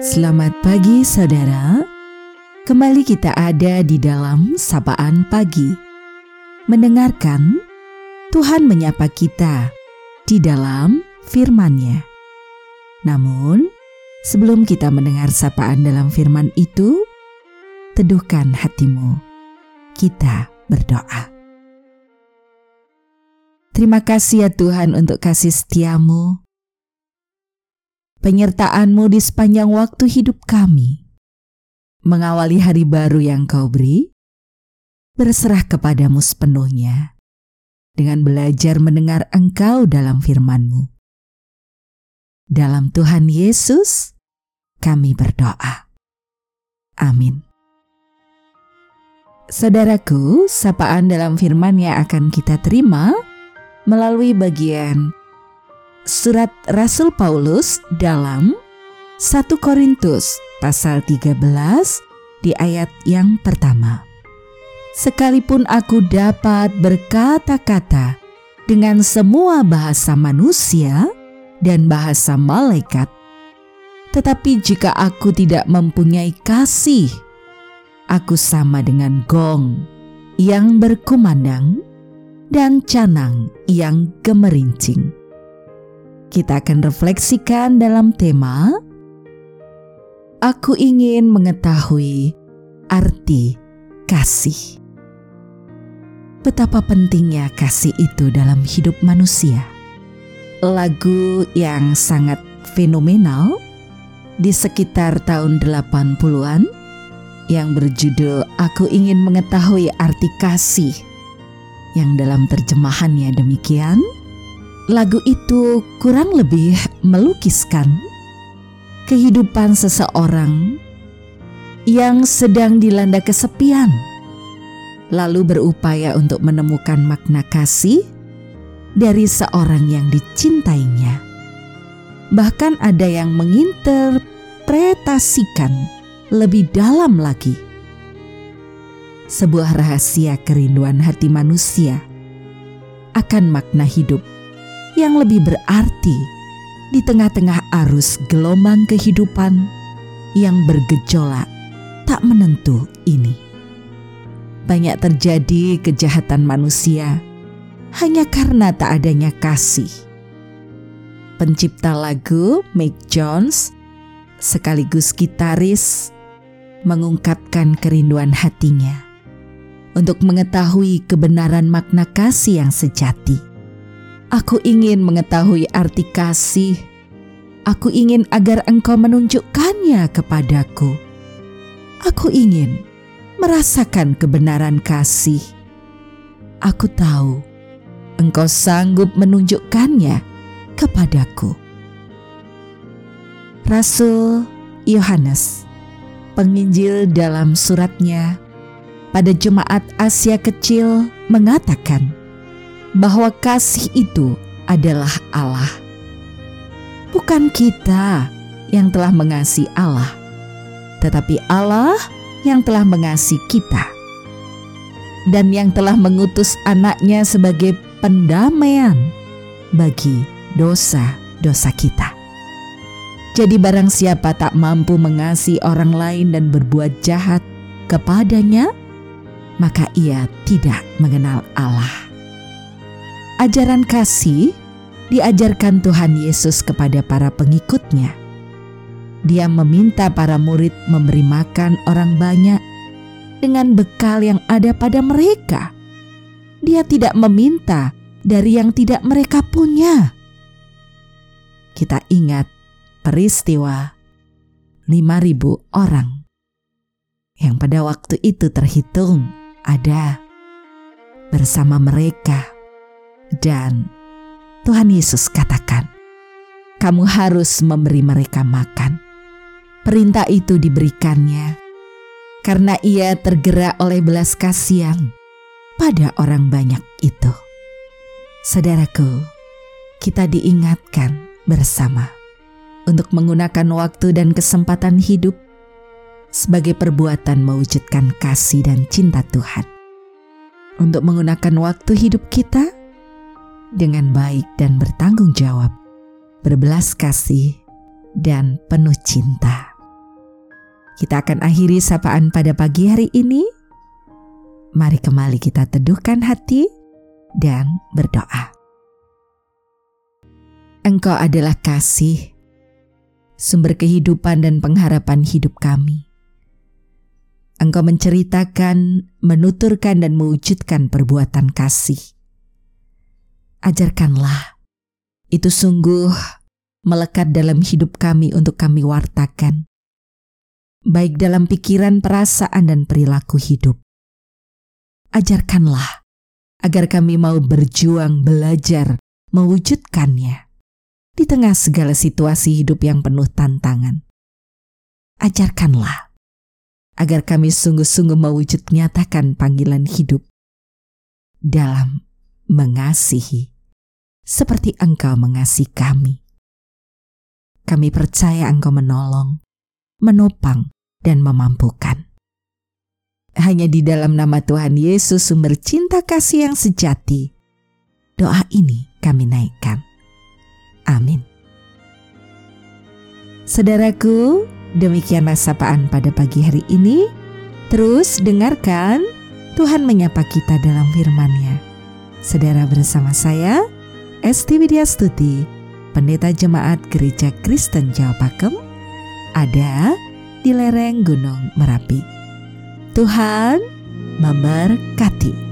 Selamat pagi saudara. Kembali kita ada di dalam sapaan pagi. Mendengarkan Tuhan menyapa kita di dalam firman-Nya. Namun, sebelum kita mendengar sapaan dalam firman itu, teduhkan hatimu. Kita berdoa. Terima kasih ya Tuhan untuk kasih setiamu, penyertaanmu di sepanjang waktu hidup kami. Mengawali hari baru yang kau beri, berserah kepadamu sepenuhnya dengan belajar mendengar engkau dalam firman-Mu. Dalam Tuhan Yesus, kami berdoa. Amin. Saudaraku, sapaan dalam firman yang akan kita terima melalui bagian surat Rasul Paulus dalam 1 Korintus pasal 13 di ayat yang pertama. Sekalipun aku dapat berkata-kata dengan semua bahasa manusia dan bahasa malaikat, tetapi jika aku tidak mempunyai kasih, aku sama dengan gong yang berkumandang dan canang yang gemerincing. Kita akan refleksikan dalam tema Aku ingin mengetahui arti kasih. Betapa pentingnya kasih itu dalam hidup manusia. Lagu yang sangat fenomenal di sekitar tahun 80-an yang berjudul Aku ingin mengetahui arti kasih yang dalam terjemahannya demikian, lagu itu kurang lebih melukiskan kehidupan seseorang yang sedang dilanda kesepian, lalu berupaya untuk menemukan makna kasih dari seorang yang dicintainya. Bahkan ada yang menginterpretasikan lebih dalam lagi sebuah rahasia kerinduan hati manusia akan makna hidup yang lebih berarti di tengah-tengah arus gelombang kehidupan yang bergejolak tak menentu ini. Banyak terjadi kejahatan manusia hanya karena tak adanya kasih. Pencipta lagu Mick Jones sekaligus gitaris mengungkapkan kerinduan hatinya untuk mengetahui kebenaran makna kasih yang sejati. Aku ingin mengetahui arti kasih. Aku ingin agar engkau menunjukkannya kepadaku. Aku ingin merasakan kebenaran kasih. Aku tahu engkau sanggup menunjukkannya kepadaku. Rasul Yohanes, penginjil dalam suratnya pada jemaat Asia Kecil mengatakan bahwa kasih itu adalah Allah. Bukan kita yang telah mengasihi Allah, tetapi Allah yang telah mengasihi kita dan yang telah mengutus anaknya sebagai pendamaian bagi dosa-dosa kita. Jadi barang siapa tak mampu mengasihi orang lain dan berbuat jahat kepadanya, maka ia tidak mengenal Allah. Ajaran kasih diajarkan Tuhan Yesus kepada para pengikutnya. Dia meminta para murid memberi makan orang banyak dengan bekal yang ada pada mereka. Dia tidak meminta dari yang tidak mereka punya. Kita ingat peristiwa 5.000 orang yang pada waktu itu terhitung ada bersama mereka. Dan Tuhan Yesus katakan, "Kamu harus memberi mereka makan." Perintah itu diberikannya karena ia tergerak oleh belas kasihan pada orang banyak itu. Saudaraku, kita diingatkan bersama untuk menggunakan waktu dan kesempatan hidup sebagai perbuatan mewujudkan kasih dan cinta Tuhan. Untuk menggunakan waktu hidup kita dengan baik dan bertanggung jawab, berbelas kasih, dan penuh cinta. Kita akan akhiri sapaan pada pagi hari ini. Mari kembali kita teduhkan hati dan berdoa. Engkau adalah kasih, sumber kehidupan dan pengharapan hidup kami. Engkau menceritakan, menuturkan, dan mewujudkan perbuatan kasih. Ajarkanlah, itu sungguh melekat dalam hidup kami untuk kami wartakan baik dalam pikiran, perasaan, dan perilaku hidup. Ajarkanlah agar kami mau berjuang belajar mewujudkannya di tengah segala situasi hidup yang penuh tantangan. Ajarkanlah agar kami sungguh-sungguh mewujud nyatakan panggilan hidup dalam mengasihi seperti Engkau mengasihi kami. Kami percaya Engkau menolong, menopang, dan memampukan. Hanya di dalam nama Tuhan Yesus sumber cinta kasih yang sejati. Doa ini kami naikkan. Amin. Saudaraku, demikianlah sapaan pada pagi hari ini. Terus dengarkan Tuhan menyapa kita dalam firman-Nya. Saudara bersama saya, Esti Widya Stuti, Pendeta Jemaat Gereja Kristen Jawa Pakem, ada di lereng Gunung Merapi. Tuhan memberkati.